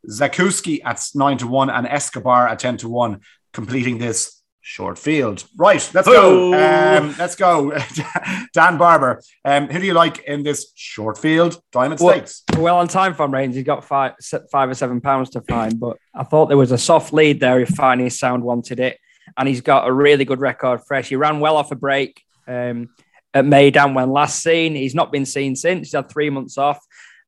Zakuski at nine to one, and Escobar at 10 to one, completing this short field. Right, let's go. Um, let's go. Dan Barber, um, who do you like in this short field Diamond Well- Stakes? Well, on time farm range, he's got five, five or seven pounds to find, but I thought there was a soft lead there if Finest Sound wanted it, and he's got a really good record fresh. He ran well off a break um, at Meydan when last seen. He's not been seen since. He's had three months off.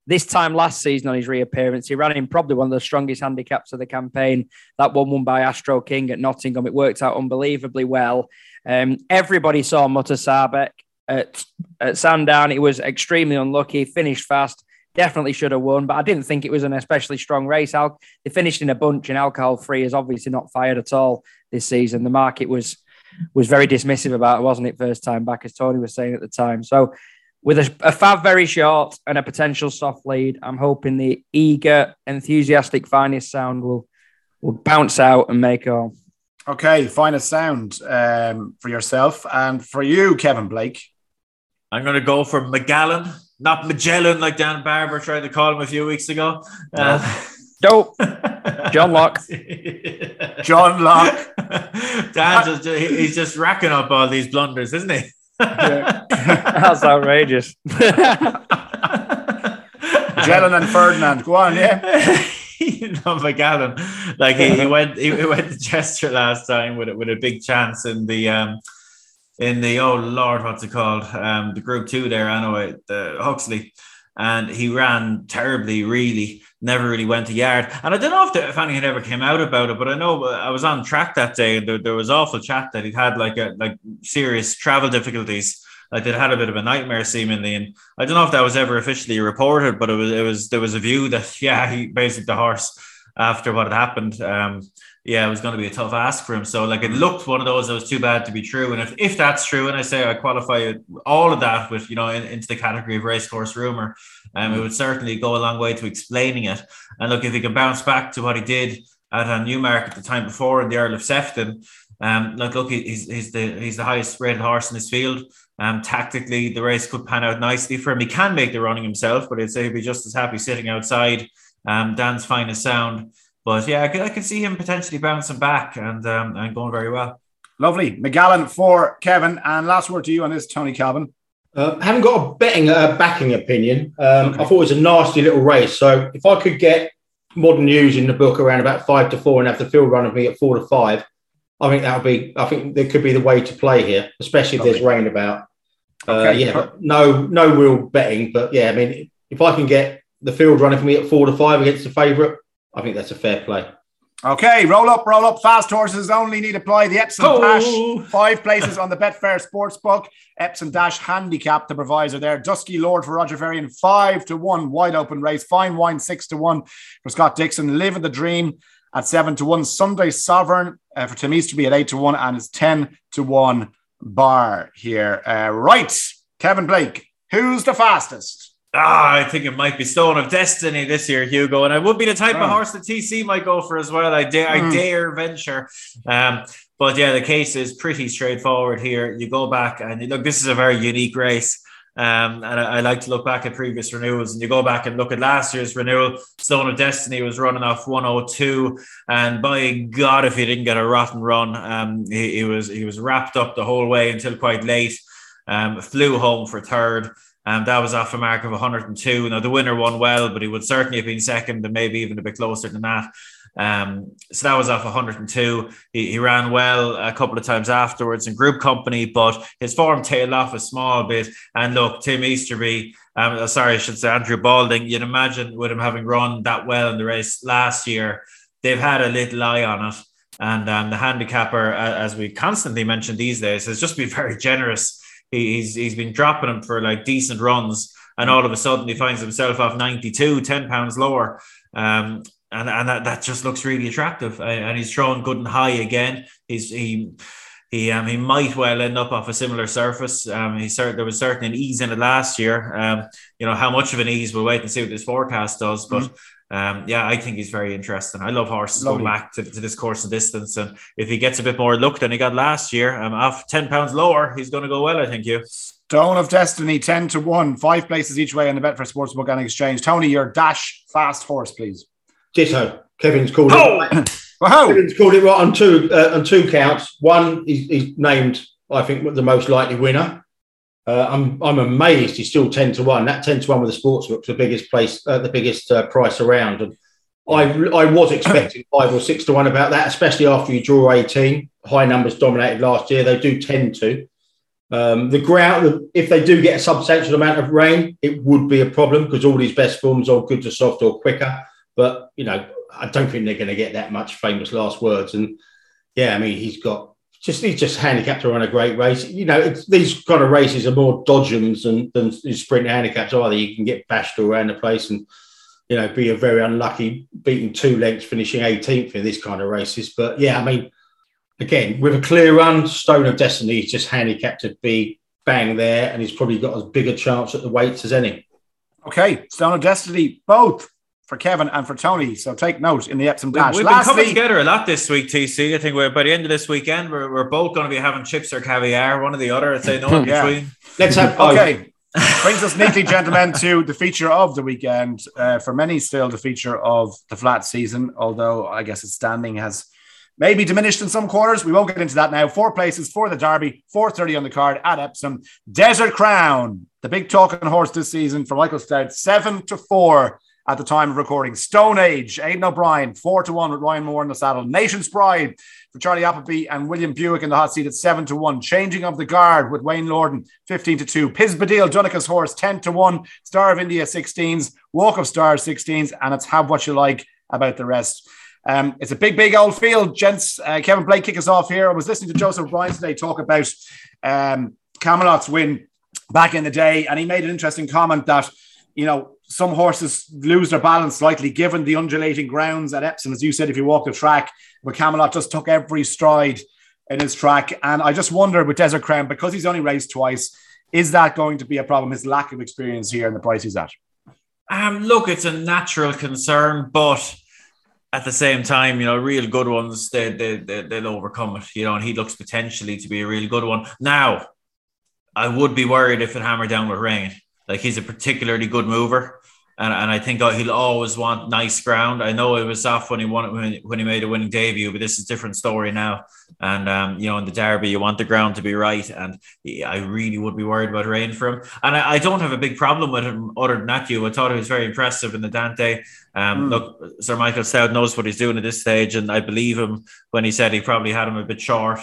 This time last season on his reappearance, he ran in probably one of the strongest handicaps of the campaign. That one won by Astro King at Nottingham. It worked out unbelievably well. Um, everybody saw Mutasaabeq at, at Sandown. He was extremely unlucky, finished fast. Definitely should have won, but I didn't think it was an especially strong race. Al- they finished in a bunch, and alcohol free is obviously not fired at all this season. The market was was very dismissive about it, wasn't it? First time back, as Tony was saying at the time. So, with a, a Fav very short and a potential soft lead, I'm hoping the eager, enthusiastic finest sound will will bounce out and make home. Okay, finest sound um, for yourself and for you, Kevin Blake. I'm going to go for Megallan, not Magellan like Dan Barber tried to call him a few weeks ago. Uh, Dope. John Locke. John Locke. Dan's just, he's just racking up all these blunders, isn't he? That's outrageous. Magellan and Ferdinand. Go on, yeah. you know, Megallan, like he, he went he, he went to Chester last time with with a big chance in the um in the oh lord what's it called um the group two there anyway the Huxley and he ran terribly really never really went a yard and I don't know if, the, if anything ever came out about it but I know I was on track that day and there, there was awful chat that he'd had like a like serious travel difficulties like they'd had a bit of a nightmare seemingly, and I don't know if that was ever officially reported, but it was it was there was a view that yeah, he basically the horse after what had happened. Um, yeah, it was going to be a tough ask for him. So like it looked one of those that was too bad to be true. And if, if that's true, and I say I qualify all of that with you know in, into the category of racehorse rumor, um, it would certainly go a long way to explaining it. And look, if he can bounce back to what he did at Newmarket the time before in the Earl of Sefton, um, like look, he's, he's the he's the highest rated horse in his field. Um, tactically, the race could pan out nicely for him. He can make the running himself, but I'd say he'd be just as happy sitting outside. Um, Dan's finest sound, but yeah, I could, I could see him potentially bouncing back and um, and going very well. Lovely, Megallan for Kevin. And last word to you on this, Tony Calvin. Uh, haven't got a betting uh, backing opinion. Um, okay. I thought it was a nasty little race. So if I could get modern news in the book around about five to four and have the field run of me at four to five, I think that'll be. I think there could be the way to play here, especially if okay. there's rain about. Uh, okay. yeah, no, no real betting, but yeah, I mean, if I can get the field running for me at four to five against the favourite, I think that's a fair play. Okay, roll up, roll up. Fast horses only need apply the Epsom oh. Dash. Five places on the Betfair Sportsbook. Epsom Dash handicap, the provisor there. Dusky Lord for Roger Varian, five to one, wide open race. Fine wine, six to one for Scott Dixon. Live the dream at seven to one. Sunday Sovereign uh, for Tim Easterby at eight to one, and it's 10 to one bar here. Uh, right, Kevin Blake, who's the fastest? Ah, I think it might be Stone of Destiny this year, Hugo, and I would be the type oh. of horse that TC might go for as well. I dare, mm. I hmm. dare venture. Um, but yeah, the case is pretty straightforward here. You go back and you look. This is a very unique race. Um, and I, I, like to look back at previous renewals and you go back and look at last year's renewal. Stone of Destiny was running off 102. And by God, if he didn't get a rotten run, um, he, he was he was wrapped up the whole way until quite late. Um, flew home for third. Um, that was off a mark of 102. Now the winner won well, but he would certainly have been second and maybe even a bit closer than that. Um, so that was off 102. He, he, ran well a couple of times afterwards in group company, but his form tailed off a small bit. And look, Tim Easterby, um, uh, sorry, I should say Andrew Balding, you'd imagine with him having run that well in the race last year, they've had a little eye on it. And um, the handicapper, uh, as we constantly mention these days, has just been very generous. He, he's, he's been dropping him for like decent runs. And all of a sudden, he finds himself off 92, 10 pounds lower. Um, and and that, that just looks really attractive. And he's throwing good and high again. He's he. He, um, he might well end up off a similar surface. Um, he cert- there was certainly an ease in it last year. Um, you know how much of an ease we'll wait and see what this forecast does. But mm-hmm. Um, yeah, I think he's very interesting. I love horses Lovely. going back to, to, this course and distance, and if he gets a bit more luck than he got last year, um, off ten pounds lower, he's going to go well. I think you. Stone of Destiny, ten to one, five places each way on the Betfair Sportsbook and Exchange. Tony, your dash fast horse, please. Ditto. Kevin's called oh! it. Right. Kevin's called it right on two uh, on two counts. One, he's, he's, named, I think, the most likely winner. Uh, I'm I'm amazed he's still ten to one. That ten to one with the sportsbook's the biggest place, uh, the biggest uh, price around. And I I was expecting five or six to one about that, especially after you draw eighteen. High numbers dominated last year. They do tend to. Um, the ground, if they do get a substantial amount of rain, it would be a problem because all these best forms are good to soft or quicker. But you know, I don't think they're going to get that much famous last words. And yeah, I mean, he's got just he's just handicapped to run a great race. You know, these kind of races are more dodgems than than sprint handicaps. Either you can get bashed all around the place and you know be a very unlucky beating two lengths, finishing 18th in this kind of races. But yeah, I mean again, with a clear run, Stone of Destiny is just handicapped to be bang there, and he's probably got as big a chance at the weights as any. Okay, Stone of Destiny, both for Kevin and for Tony. So take note in the Epsom Dash. We've Lastly, been coming together a lot this week, TC. I think we're by the end of this weekend, we're, we're both going to be having chips or caviar, one or the other. I'd say no in yeah. between. Let's have both. Okay. Brings us neatly, gentlemen, to the feature of the weekend. Uh, for many, still the feature of the flat season, although I guess its standing has maybe diminished in some quarters. We won't get into that now. Four places for the Derby, 4.30 on the card at Epsom. Desert Crown, the big talking horse this season for Michael Stoute, 7 to 4 at the time of recording. Stone Age, Aidan O'Brien, 4 to 1 with Ryan Moore in the saddle. Nation's Pride for Charlie Appleby and William Buick in the hot seat at 7 to 1. Changing of the Guard with Wayne Lordan, 15 to 2. Pisbadil, Donnacha's horse, 10 to 1. Star of India, 16s. Walk of Stars, 16s. And it's have what you like about the rest. Um, it's a big, big old field, gents. Uh, Kevin Blake kick us off here. I was listening to Joseph O'Brien today talk about um, Camelot's win back in the day, and he made an interesting comment that you know some horses lose their balance slightly given the undulating grounds at Epsom, as you said. If you walk the track, but Camelot just took every stride in his track, and I just wonder with Desert Crown because he's only raced twice, is that going to be a problem? His lack of experience here and the price he's at. Um, look, it's a natural concern, but at the same time, you know, real good ones, they, they, they, they'll overcome it, you know, and he looks potentially to be a really good one. Now, I would be worried if it hammered down with rain. Like he's a particularly good mover and, and I think he'll always want nice ground. I know it was off when he won when, when he made a winning debut, but this is a different story now. And um, you know, in the derby, you want the ground to be right, and I really would be worried about rain for him. And I, I don't have a big problem with him other than that. You, I thought he was very impressive in the Dante. Um, mm. Look, Sir Michael Stoute knows what he's doing at this stage, and I believe him when he said he probably had him a bit short.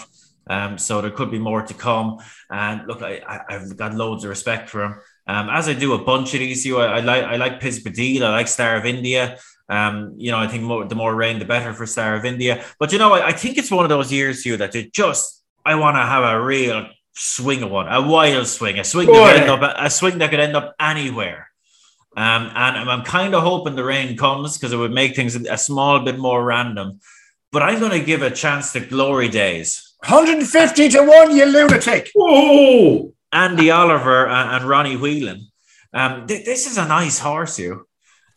Um, so there could be more to come. And look, I, I, have got loads of respect for him. Um, as I do a bunch of these, you, I, I like I like Piz Badile, I like Star of India. Um, you know, I think more, the more rain, the better for Star of India. But you know, I, I think it's one of those years, you that it just I want to have a real swing of one, a wild swing, a swing that could end up a swing that could end up anywhere. Um, and I'm kind of hoping the rain comes because it would make things a small bit more random. But I'm going to give a chance to Glory Days. 150 to 1, you lunatic. Oh, Andy Oliver and, and Ronnie Whelan. Um, th- this is a nice horse, you.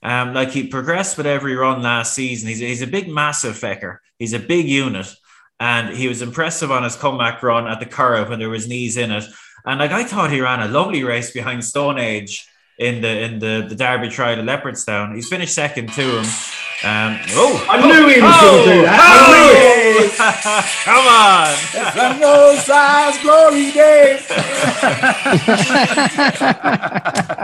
Um, like he progressed with every run last season. He's, he's a big, massive fecker. He's a big unit. And he was impressive on his comeback run at the Curragh when there was knees in it. And like I thought he ran a lovely race behind Stone Age in the in the, the Derby trial at Leopardstown. He's finished second to him. Um, oh, I knew he was oh, going to do that. Oh, Come on. no size glory days.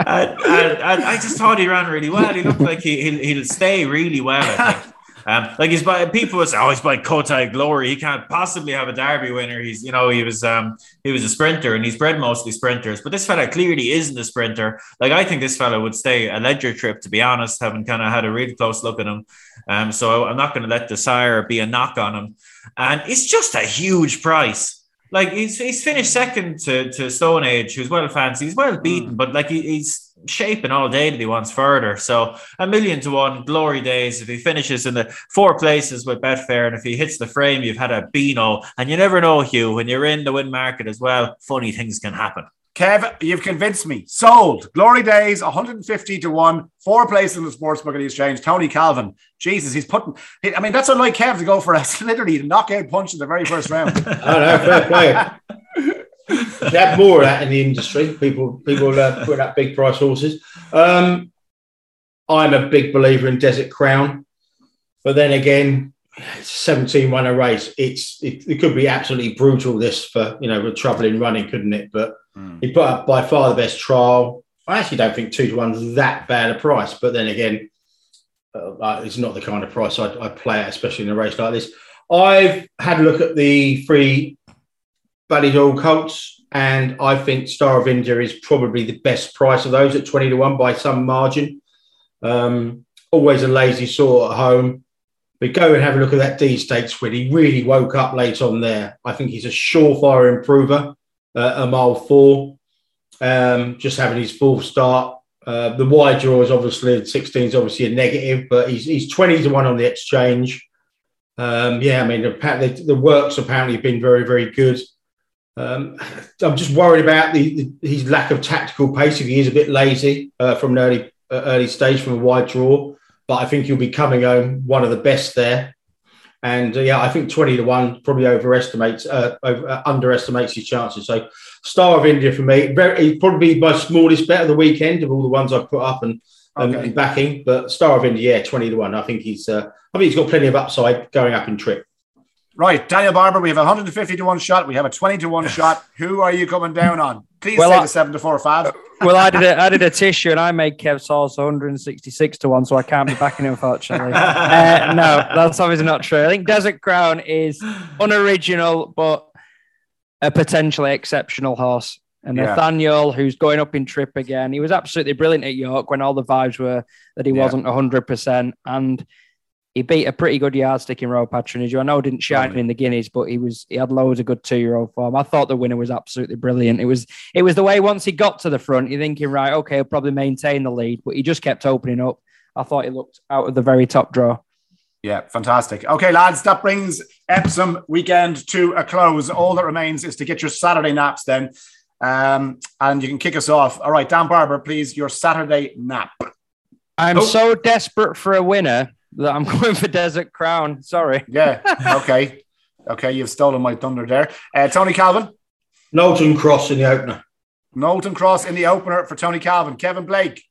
I, I, I, just thought he ran really well. He looked like he, he'll, he'll stay really well, I think. Um, like he's by people was oh he's by Cotai Glory. He can't possibly have a Derby winner. He's you know he was um he was a sprinter and he's bred mostly sprinters. But this fella clearly isn't a sprinter. Like I think this fella would stay a Leger trip to be honest. Having kind of had a really close look at him. Um, so I'm not going to let Desire be a knock on him. And it's just a huge price. Like he's he's finished second to to Stone Age, who's well fancy. He's well beaten, mm. but like he, he's shaping all day that he wants further. So a million to one glory days if he finishes in the four places with Betfair, and if he hits the frame, you've had a Beano, and you never know, Hugh, when you're in the win market as well. Funny things can happen. Kev, you've convinced me. Sold. Glory days, 150 to 1, four places in the sportsbook at the exchange. Tony Calvin. Jesus, he's putting. I mean, that's unlike Kev to go for a literally knockout punch in the very first round. oh, no, fair play. they have more of that in the industry. People people uh, put up big price horses. Um, I'm a big believer in Desert Crown, but then again, 17 runner race. It's it, it, could be absolutely brutal. This for you know with trouble in running, couldn't it? But mm. he put up by far the best trial. I actually don't think two to one's that bad a price, but then again, uh, it's not the kind of price I'd, I'd play at, especially in a race like this. I've had a look at the free Ballydoyle Colts, and I think Star of India is probably the best price of those at 20 to 1 by some margin. Um, always a lazy sort at home. But go and have a look at that Dee stakes win. He really woke up late on there. I think he's a surefire improver, uh, a mile four. Um, just having his full start. Uh, the wide draw is obviously 16 is obviously a negative, but he's, he's 20 to 1 on the exchange. Um, yeah, I mean, the, the, work's apparently have been very, very good. Um, I'm just worried about the, the, his lack of tactical pace if he is a bit lazy uh, from an early uh, early stage from a wide draw but I think he'll be coming home one of the best there. And uh, yeah, I think 20 to 1 probably overestimates, uh, over, uh, underestimates his chances. So, Star of India for me, very probably my smallest bet of the weekend of all the ones I've put up and, okay. and backing. But Star of India, yeah, 20 to 1. I think he's, uh, I think he's got plenty of upside going up in trip. Right, Daniel Barber, we have a 150 to 1 shot. We have a 20 to 1 shot. Who are you coming down on? Please well, say I, the 7 to 4 or 5. Well, I did, a, I did a tissue and I made Kev Sauce 166 to 1, so I can't be backing him, unfortunately. uh, no, that's obviously not true. I think Desert Crown is unoriginal, but a potentially exceptional horse. And yeah. Nathaniel, who's going up in trip again, he was absolutely brilliant at York when all the vibes were that he yeah. wasn't 100%. And he beat a pretty good yardstick in Royal Patronage. I know it didn't shine in the Guineas, but he was he had loads of good two year old form. I thought the winner was absolutely brilliant. It was it was the way once he got to the front, you're thinking, right, okay, he'll probably maintain the lead, but he just kept opening up. I thought he looked out of the very top draw. Yeah, fantastic. Okay, lads, that brings Epsom weekend to a close. All that remains is to get your Saturday naps then. Um, and you can kick us off. All right, Dan Barber, please, your Saturday nap. I'm oh. so desperate for a winner I'm going for Desert Crown. Sorry. Yeah. Okay. okay. You've stolen my thunder there. Uh, Tony Calvin. Knowlton Cross in the opener. Knowlton Cross in the opener for Tony Calvin. Kevin Blake.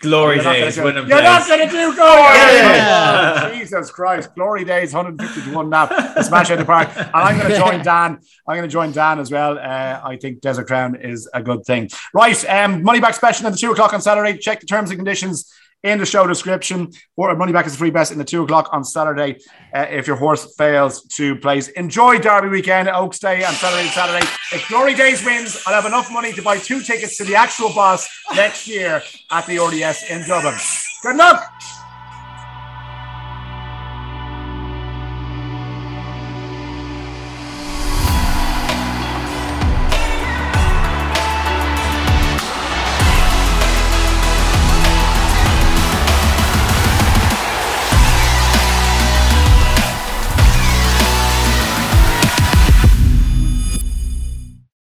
Glory days. You're not going to do glory yeah. Jesus Christ. Glory days, 150 to 1 nap. Smash out the park. And I'm going to join Dan. I'm going to join Dan as well. Uh, I think Desert Crown is a good thing. Right. Um, money back special at the 2 o'clock on Saturday. Check the terms and conditions in the show description. Or money back is a free best in the two o'clock on Saturday uh, if your horse fails to place. Enjoy Derby weekend, Oaks Day, and Saturday and Saturday. If Glory Days wins, I'll have enough money to buy two tickets to the actual boss next year at the RDS in Dublin. Good luck.